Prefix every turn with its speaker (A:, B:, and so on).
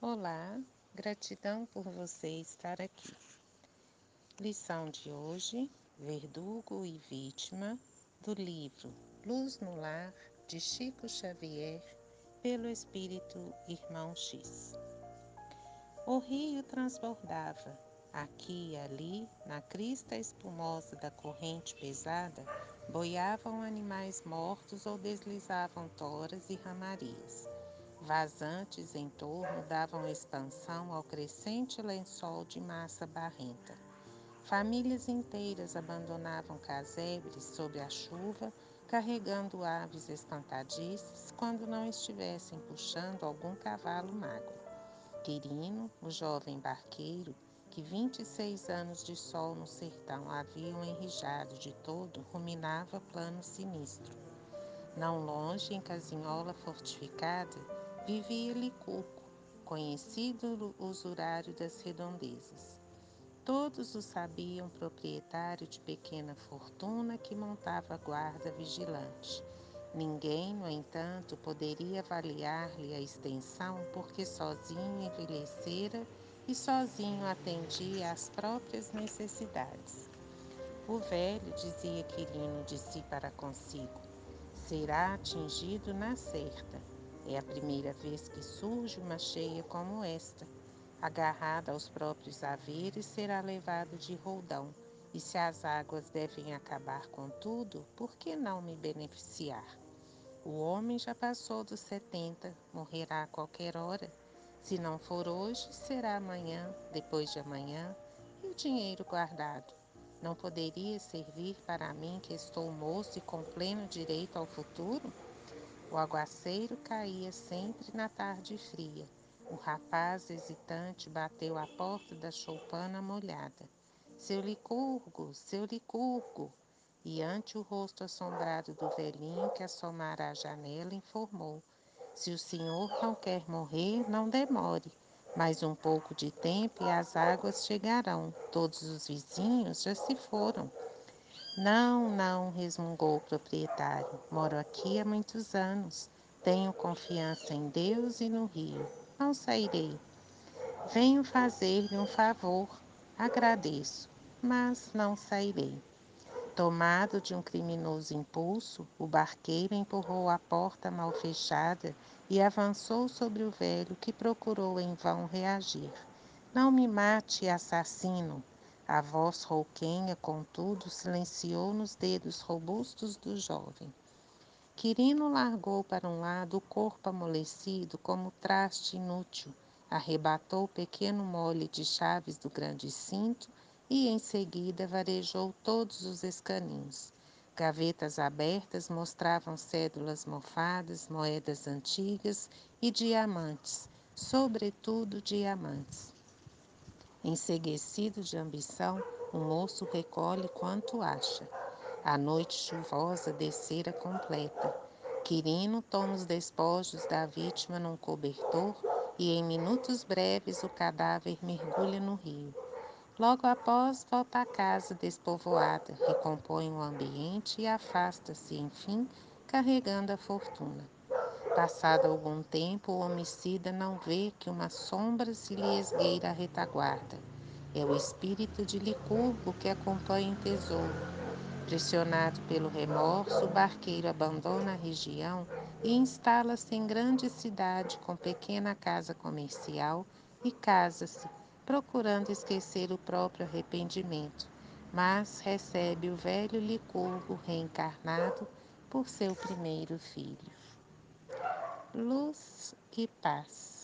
A: Olá, gratidão por você estar aqui. Lição de hoje: Verdugo e Vítima, do livro Luz no Lar, de Chico Xavier, pelo Espírito Irmão X. O rio transbordava, aqui e ali, na crista espumosa da corrente pesada, boiavam animais mortos ou deslizavam toras e ramarias. Vazantes em torno davam expansão ao crescente lençol de massa barrenta. Famílias inteiras abandonavam casebres sob a chuva, carregando aves espantadiças quando não estivessem puxando algum cavalo magro. Quirino, o jovem barqueiro, que 26 anos de sol no sertão haviam enrijado de todo, ruminava plano sinistro. Não longe, em casinhola fortificada, vivia Licurco, conhecido usurário das redondezas. Todos o sabiam proprietário de pequena fortuna que montava guarda vigilante. Ninguém, no entanto, poderia avaliar-lhe a extensão porque sozinho envelhecera e sozinho atendia às próprias necessidades. O velho, dizia Quirino de si para consigo, será atingido na certa é a primeira vez que surge uma cheia como esta. Agarrada aos próprios haveres, será levado de roldão. E se as águas devem acabar com tudo, por que não me beneficiar? O homem já passou dos setenta, morrerá a qualquer hora. Se não for hoje, será amanhã, depois de amanhã. E o dinheiro guardado? Não poderia servir para mim que estou moço e com pleno direito ao futuro? O aguaceiro caía sempre na tarde fria. O rapaz hesitante bateu à porta da choupana molhada. Seu licurgo, seu licurgo! E ante o rosto assombrado do velhinho que assomara à janela, informou: Se o senhor não quer morrer, não demore. Mais um pouco de tempo e as águas chegarão. Todos os vizinhos já se foram. Não, não, resmungou o proprietário. Moro aqui há muitos anos. Tenho confiança em Deus e no rio. Não sairei. Venho fazer-lhe um favor. Agradeço, mas não sairei. Tomado de um criminoso impulso, o barqueiro empurrou a porta mal fechada e avançou sobre o velho que procurou em vão reagir. Não me mate, assassino! A voz rouquenha, contudo, silenciou nos dedos robustos do jovem. Quirino largou para um lado o corpo amolecido como traste inútil, arrebatou o pequeno mole de chaves do grande cinto e, em seguida, varejou todos os escaninhos. Gavetas abertas mostravam cédulas mofadas, moedas antigas e diamantes, sobretudo diamantes. Enseguecido de ambição, o moço recolhe quanto acha. A noite chuvosa descera completa. Quirino toma os despojos da vítima num cobertor e em minutos breves o cadáver mergulha no rio. Logo após, volta à casa despovoada, recompõe o ambiente e afasta-se, enfim, carregando a fortuna. Passado algum tempo, o homicida não vê que uma sombra se lhe esgueira à retaguarda. É o espírito de Licurgo que acompanha o tesouro. Pressionado pelo remorso, o barqueiro abandona a região e instala-se em grande cidade com pequena casa comercial e casa-se, procurando esquecer o próprio arrependimento, mas recebe o velho Licurgo reencarnado por seu primeiro filho luz e paz.